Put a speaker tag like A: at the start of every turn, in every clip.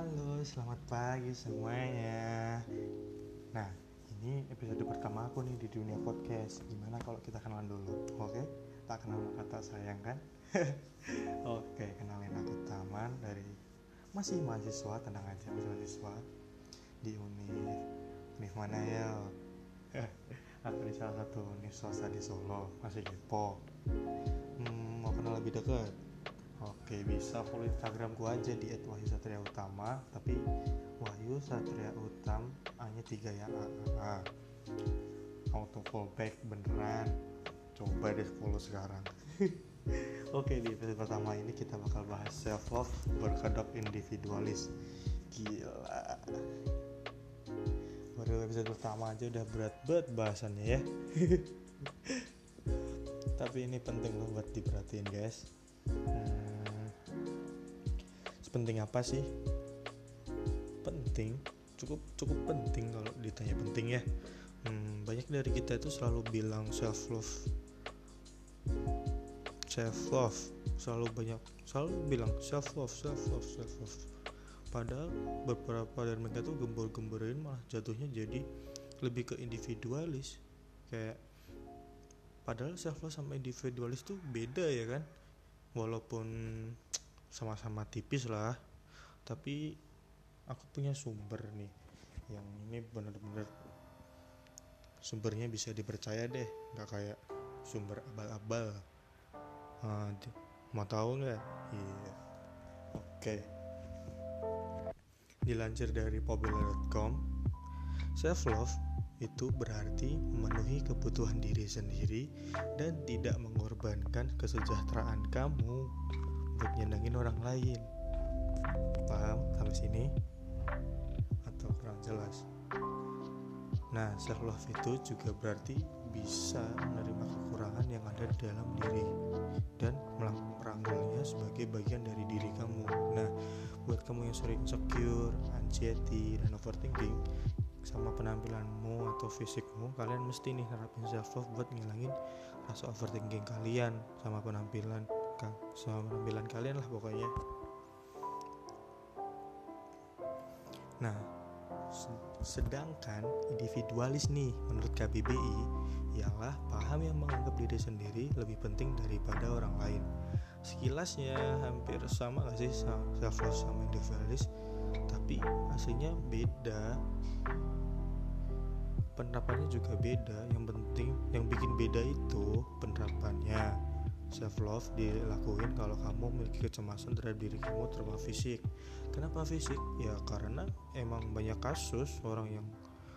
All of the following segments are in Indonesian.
A: Halo, selamat pagi semuanya. Nah, ini episode pertama aku nih di dunia podcast. Gimana kalau kita kenalan dulu? Oke, tak kenal maka tak sayang kan? Oke, kenalin aku Taman dari masih mahasiswa, tenang aja masih mahasiswa di Uni Univ mana ya? aku di salah satu univ swasta di Solo, masih kepo. Hmm, mau kenal lebih dekat? Oke bisa follow Instagramku aja di @wahyu_satria_utama tapi Wahyu Satria Utam hanya tiga ya A, A, A. auto fallback beneran. Coba deh follow sekarang. Oke di episode pertama ini kita bakal bahas self love berkedok individualis. Gila. Baru episode pertama aja udah berat banget bahasannya ya. Tapi ini penting loh buat diperhatiin guys sepenting apa sih? Penting cukup cukup penting kalau ditanya penting ya. Hmm, banyak dari kita itu selalu bilang self love. Self love selalu banyak selalu bilang self love self love self love. Padahal beberapa dari mereka tuh gembor-gemborin malah jatuhnya jadi lebih ke individualis. Kayak padahal self love sama individualis tuh beda ya kan? Walaupun sama-sama tipis lah. Tapi aku punya sumber nih yang ini bener-bener sumbernya bisa dipercaya deh. Nggak kayak sumber abal-abal. Nah, mau tahu nggak? Iya. Oke. Okay. dilansir dari popular.com self love itu berarti memenuhi kebutuhan diri sendiri dan tidak mengorbankan kesejahteraan kamu buat nyenengin orang lain. Paham sampai sini? Atau kurang jelas? Nah, self love itu juga berarti bisa menerima kekurangan yang ada dalam diri dan merangkulnya sebagai bagian dari diri kamu. Nah, buat kamu yang sering insecure, anxiety, dan overthinking, sama penampilanmu atau fisikmu kalian mesti nih nerapin self love buat ngilangin rasa overthinking kalian sama penampilan sama penampilan kalian lah pokoknya. Nah sedangkan individualis nih menurut KBBI ialah paham yang menganggap diri sendiri lebih penting daripada orang lain. Sekilasnya hampir sama gak sih self sama individualis? Tapi aslinya beda. Penerapannya juga beda. Yang penting yang bikin beda itu penerapannya self love dilakuin kalau kamu memiliki kecemasan terhadap diri kamu terutama fisik. Kenapa fisik? Ya karena emang banyak kasus orang yang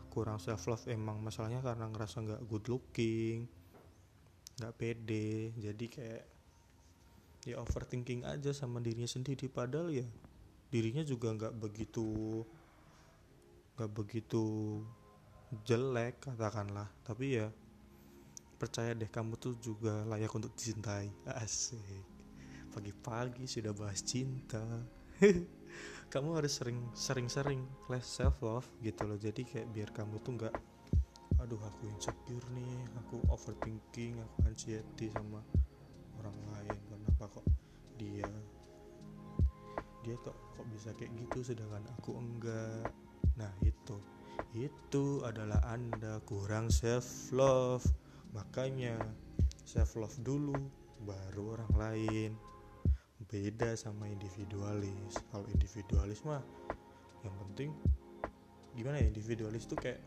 A: kurang self love emang masalahnya karena ngerasa nggak good looking nggak pede jadi kayak ya overthinking aja sama dirinya sendiri. Padahal ya dirinya juga nggak begitu nggak begitu jelek katakanlah. Tapi ya percaya deh kamu tuh juga layak untuk dicintai. Asik. Pagi-pagi sudah bahas cinta. Kamu harus sering sering sering less self love gitu loh. Jadi kayak biar kamu tuh nggak aduh aku insecure nih aku overthinking aku anxiety sama orang lain. Kenapa kok dia dia kok kok bisa kayak gitu sedangkan aku enggak? Nah itu. Itu adalah Anda kurang self love. Makanya self love dulu baru orang lain. Beda sama individualis. Kalau individualis mah yang penting gimana ya individualis tuh kayak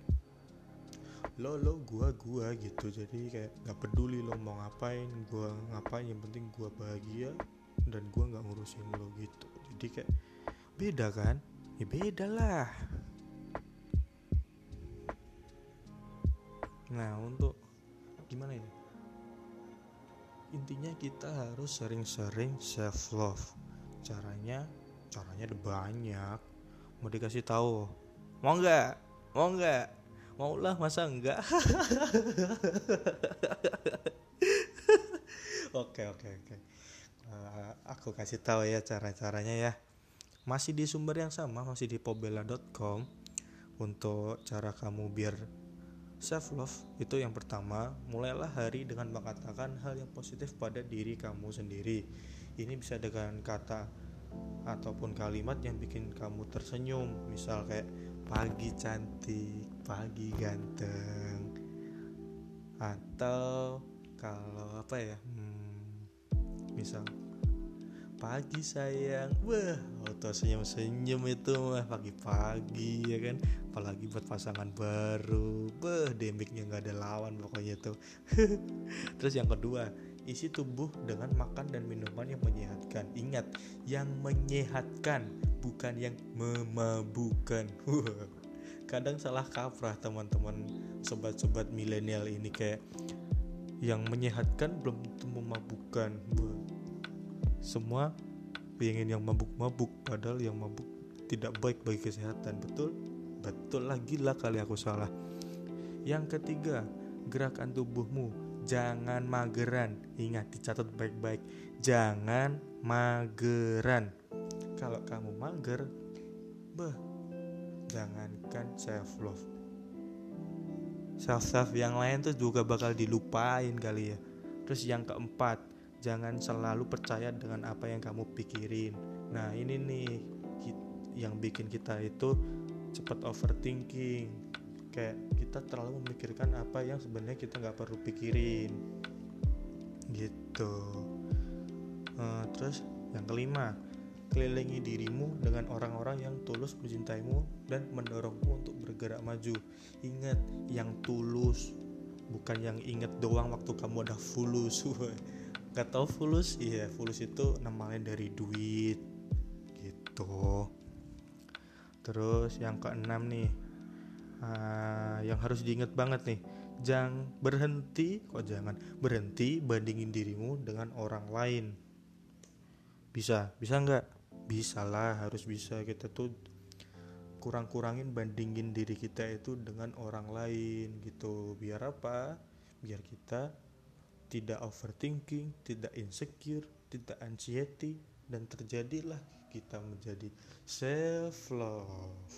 A: lo lo gua gua gitu jadi kayak nggak peduli lo mau ngapain gua ngapain yang penting gua bahagia dan gua nggak ngurusin lo gitu jadi kayak beda kan ya beda lah Nah, untuk gimana ini? Intinya kita harus sering-sering self love. Caranya, caranya ada banyak. Mau dikasih tahu? Mau nggak? Mau nggak? Mau lah masa enggak? oke oke oke. Uh, aku kasih tahu ya cara-caranya ya. Masih di sumber yang sama, masih di pobela.com untuk cara kamu biar Self love itu yang pertama, mulailah hari dengan mengatakan hal yang positif pada diri kamu sendiri. Ini bisa dengan kata ataupun kalimat yang bikin kamu tersenyum misal kayak pagi cantik pagi ganteng atau kalau apa ya hmm, misal pagi sayang. Wah auto senyum senyum itu mah pagi-pagi ya kan? Apalagi buat pasangan baru. Beh demiknya nggak ada lawan pokoknya tuh. Terus yang kedua isi tubuh dengan makan dan minuman yang menyehatkan. Ingat yang menyehatkan bukan yang memabukkan kadang salah kaprah teman-teman sobat-sobat milenial ini kayak yang menyehatkan belum tentu memabukkan semua pengen yang mabuk-mabuk padahal yang mabuk tidak baik bagi kesehatan betul? Betul lagi lah kali aku salah. Yang ketiga gerakan tubuhmu. Jangan mageran. Ingat dicatat baik-baik. Jangan mageran. Kalau kamu mager bah jangankan self love self love yang lain tuh juga bakal dilupain kali ya. Terus yang keempat jangan selalu percaya dengan apa yang kamu pikirin. Nah ini nih yang bikin kita itu cepat overthinking. Kayak kita terlalu memikirkan apa yang sebenarnya kita nggak perlu pikirin. Gitu. Uh, terus yang kelima kelilingi dirimu dengan orang-orang yang tulus mencintaimu dan mendorongmu untuk bergerak maju. Ingat yang tulus bukan yang inget doang waktu kamu udah fulus Gak tau fulus iya fulus itu namanya dari duit gitu. Terus yang keenam nih uh, yang harus diingat banget nih jangan berhenti kok jangan berhenti bandingin dirimu dengan orang lain. Bisa bisa nggak? Bisa lah harus bisa. Kita tuh kurang-kurangin bandingin diri kita itu dengan orang lain gitu. Biar apa? Biar kita tidak overthinking, tidak insecure, tidak anxiety dan terjadilah kita menjadi self love.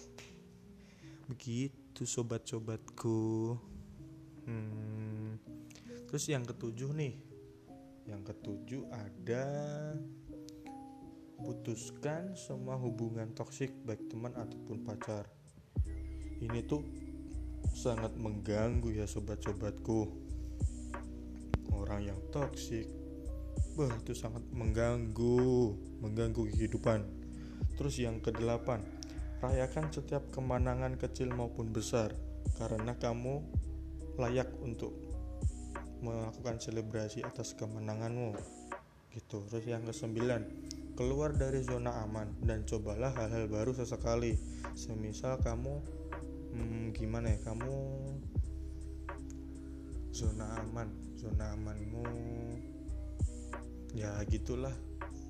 A: Begitu sobat-sobatku. Hmm. Terus yang ketujuh nih. Yang ketujuh ada putuskan semua hubungan toksik baik teman ataupun pacar. Ini tuh sangat mengganggu ya sobat-sobatku orang yang toksik bah itu sangat mengganggu mengganggu kehidupan. Terus yang kedelapan rayakan setiap kemenangan kecil maupun besar karena kamu layak untuk melakukan selebrasi atas kemenanganmu. Gitu. Terus yang kesembilan keluar dari zona aman dan cobalah hal-hal baru sesekali. Semisal kamu hmm, gimana ya kamu zona aman zona amanmu ya gitulah.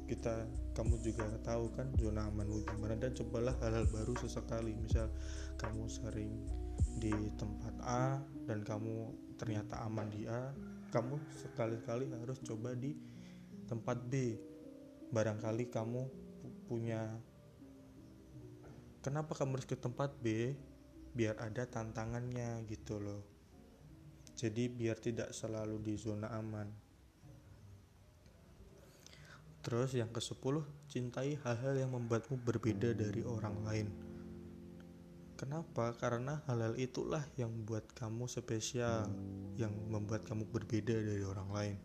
A: Kita kamu juga tahu kan zona amanmu gimana dan cobalah hal-hal baru sesekali. Misal kamu sering di tempat A dan kamu ternyata aman di A kamu sekali-kali harus coba di tempat B. Barangkali kamu punya kenapa kamu harus ke tempat B? Biar ada tantangannya gitu loh jadi biar tidak selalu di zona aman terus yang ke 10 cintai hal-hal yang membuatmu berbeda dari orang lain Kenapa? Karena hal-hal itulah yang membuat kamu spesial, yang membuat kamu berbeda dari orang lain.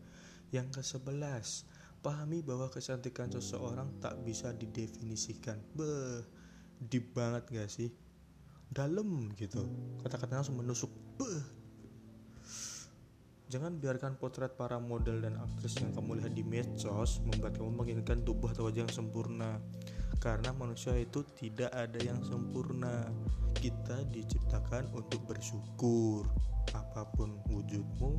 A: Yang ke-11, pahami bahwa kecantikan seseorang tak bisa didefinisikan. Beh, deep banget gak sih? Dalam gitu. Kata-katanya langsung menusuk. Beh, Jangan biarkan potret para model dan aktris yang kamu lihat di medsos membuat kamu menginginkan tubuh atau wajah yang sempurna. Karena manusia itu tidak ada yang sempurna. Kita diciptakan untuk bersyukur. Apa pun wujudmu,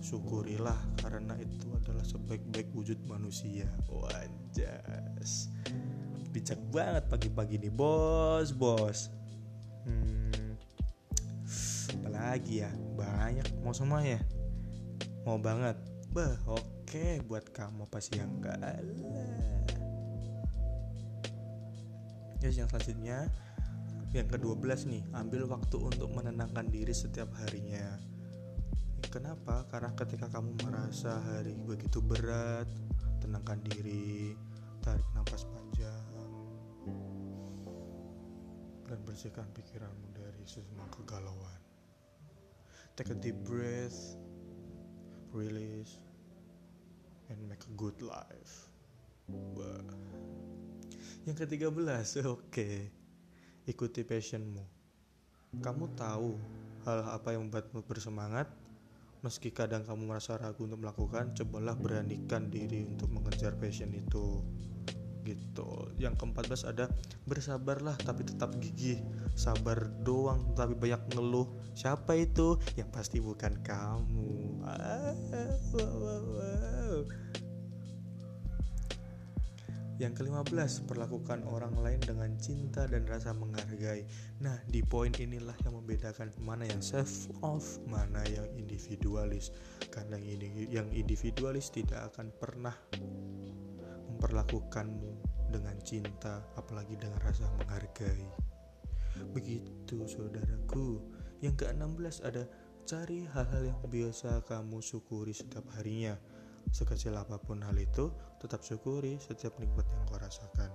A: syukurilah karena itu adalah sebaik-baik wujud manusia. Wajas. Bijak banget pagi-pagi nih, bos, bos. Hmm, apalagi ya banyak mau semua ya mau banget bah oke okay, buat kamu pasti yang enggak Yes, yang selanjutnya yang ke-12 nih, ambil waktu untuk menenangkan diri setiap harinya. Kenapa? Karena ketika kamu merasa hari begitu berat, tenangkan diri, tarik nafas panjang dan bersihkan pikiranmu dari semua kegalauan. Take a deep breath, release, and make a good life. Wah. Yang ketiga belas, oke. Okay. Ikuti passionmu. Kamu tahu hal apa yang membuatmu bersemangat? Meski kadang kamu merasa ragu untuk melakukan, cobalah beranikan diri untuk mengejar passion itu gitu yang ke-14 ada bersabarlah tapi tetap gigih sabar doang tapi banyak ngeluh siapa itu yang pasti bukan kamu ah, wow, wow, wow. Yang ke-15, perlakukan orang lain dengan cinta dan rasa menghargai. Nah, di poin inilah yang membedakan mana yang self love, mana yang individualis. Karena yang individualis tidak akan pernah memperlakukanmu dengan cinta, apalagi dengan rasa menghargai. Begitu saudaraku. Yang ke-16 ada cari hal-hal yang biasa kamu syukuri setiap harinya. Sekecil apa pun hal itu, tetap syukuri setiap nikmat yang kau rasakan.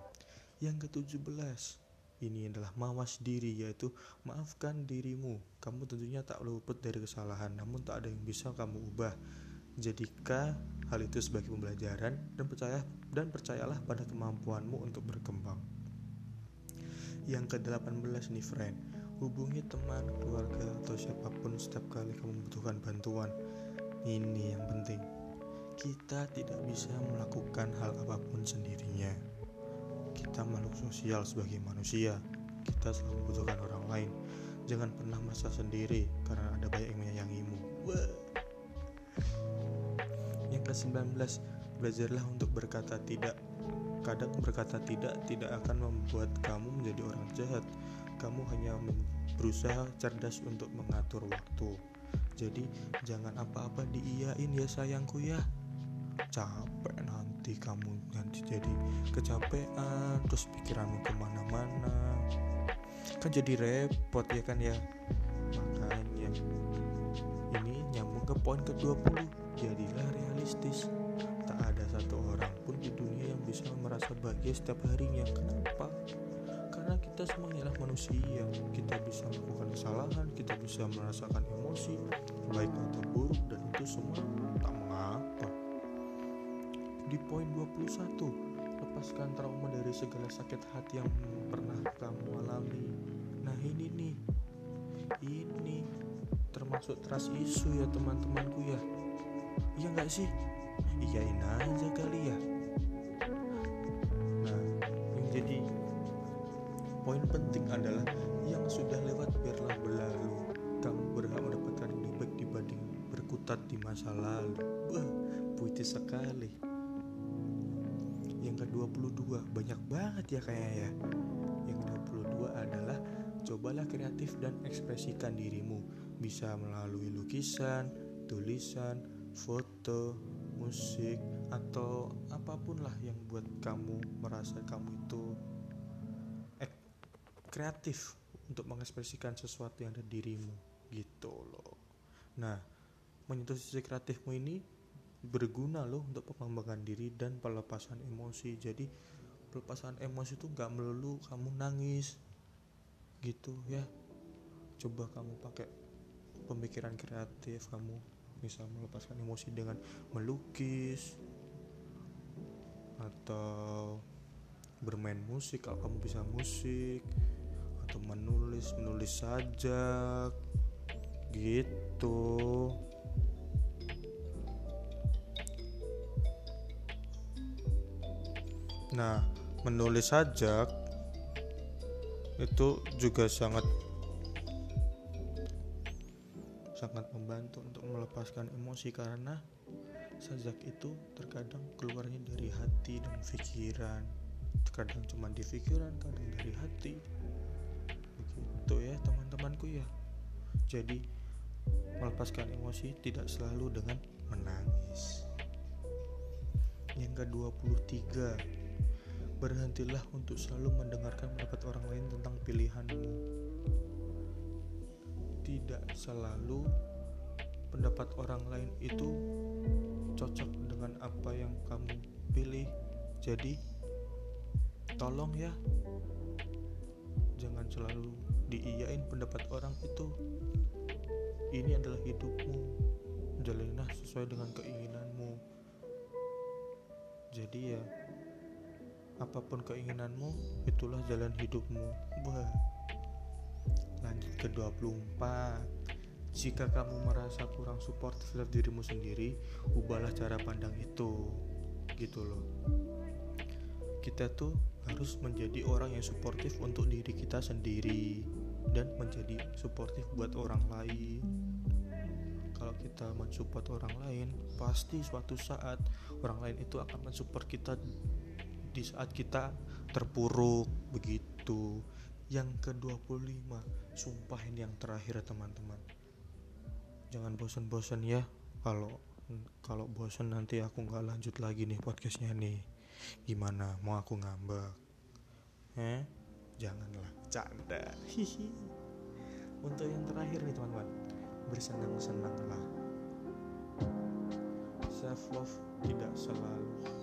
A: Yang ke-17 ini adalah mawas diri yaitu maafkan dirimu. Kamu tentunya tak luput dari kesalahan, namun tak ada yang bisa kamu ubah. Jadikan hal itu sebagai pembelajaran dan percaya dan percayalah pada kemampuanmu untuk berkembang. Yang ke-18 nih friend, hubungi teman, keluarga atau siapa pun setiap kali kamu membutuhkan bantuan. Ini yang penting. Kita tidak bisa melakukan hal apa pun sendirinya. Kita makhluk sosial sebagai manusia. Kita selalu membutuhkan orang lain. Jangan pernah merasa sendiri karena ada banyak yang menyayangimu. Wah ke-19 Belajarlah untuk berkata tidak. Kadang berkata tidak tidak akan membuat kamu menjadi orang jahat. Kamu hanya berusaha cerdas untuk mengatur waktu. Jadi jangan apa-apa diiyain ya sayangku ya. Capek nanti kamu nanti jadi kecapean Terus pikiranmu ke mana-mana. Kan jadi repot ya kan ya. Makanya Ini nyambung ke poin ke-20 Jadilah realistis. Tak ada satu orang pun di dunia yang bisa merasa bahagia setiap harinya. Kenapa? Karena kita semua adalah manusia. Kita bisa melakukan kesalahan, kita bisa merasakan emosi, baik atau buruk, dan itu semua tak mengapa. Di poin 21, lepaskan trauma dari segala sakit hati yang pernah kamu alami. Nah ini nih, ini termasuk trust isu ya teman-temanku ya iya nggak sih? Iyain aja kali ya. Nah yang jadi poin penting adalah yang sudah lewat biarlah berlalu. Kamu berhak mendapatkan lebih baik dibanding berkutat di masa lalu. Wah puitis sekali. Yang ke-22 banyak banget ya kayaknya ya. Yang ke-22 adalah cobalah kreatif dan ekspresikan dirimu. Bisa melalui lukisan, tulisan, foto, musik, atau apa pun lah yang buat kamu merasa kamu itu eh, kreatif untuk mengekspresikan sesuatu yang ada di dirimu gitu loh. Nah, menyentuh sisi kreatifmu ini berguna loh untuk pengembangan diri dan pelepasan emosi. Jadi pelepasan emosi itu gak melulu kamu nangis gitu ya. Coba kamu pakai pemikiran kreatif kamu bisa melepaskan emosi dengan melukis atau bermain musik kalau kamu bisa musik atau menulis menulis saja gitu. Nah menulis sajak itu juga sangat sangat membantu untuk melepaskan emosi karena sajak itu terkadang keluarnya dari hati dan pikiran. Terkadang cuma di pikiran kadang dari hati. Begitu ya teman-temanku ya. Jadi melepaskan emosi tidak selalu dengan menangis. Yang ke-23 berhentilah untuk selalu mendengarkan pendapat orang lain tentang pilihanmu tidak selalu pendapat orang lain itu cocok dengan apa yang kamu pilih. Jadi, tolong ya, jangan selalu diiyain pendapat orang itu. Ini adalah hidupmu jalaninlah sesuai dengan keinginanmu. Jadi ya apa pun keinginanmu itulah jalan hidupmu. Wah lanjut ke 24 jika kamu merasa kurang suportif terhadap dirimu sendiri ubahlah cara pandang itu. Gitu loh. Kita tuh harus menjadi orang yang suportif untuk diri kita sendiri dan menjadi suportif buat orang lain. Kalau kita mensupport orang lain pasti suatu saat orang lain itu akan mensupport kita di saat kita terpuruk begitu yang ke-25 sumpah ini yang terakhir teman-teman. Jangan bosan-bosan ya kalau kalau bosan nanti aku nggak lanjut lagi nih podcastnya nih. Gimana? Mau aku ngambek? Eh? Janganlah canda. Hihi. Untuk yang terakhir nih teman-teman. Bersenang-senanglah. Self love tidak selalu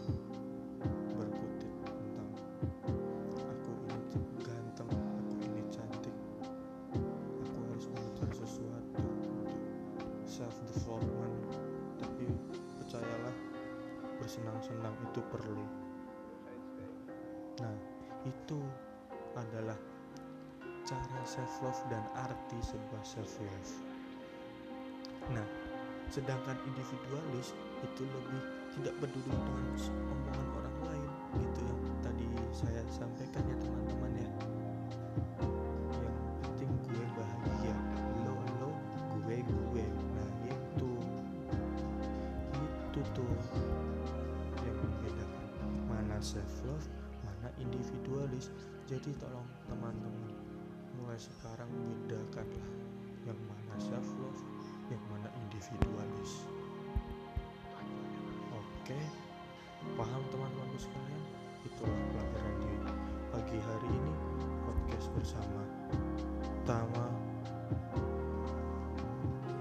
A: cara self love dan arti sebuah self love nah sedangkan individualis itu lebih tidak peduli dengan omongan orang lain gitu yang tadi saya sampaikan ya teman-teman ya. Yang penting gue bahagia. Lo lo gue gue. Nah itu. Itu tuh yang membedakan mana self love mana individualis. Jadi tolong mulai sekarang bedakanlah yang mana self love yang mana individualis. Oke paham teman-teman sekalian? Itulah pelajaran di pagi hari ini. Podcast bersama Tama.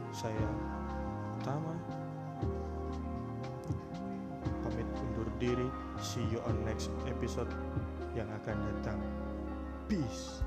A: Saya Tama. Pamit undur diri. See you on next episode yang akan datang. Peace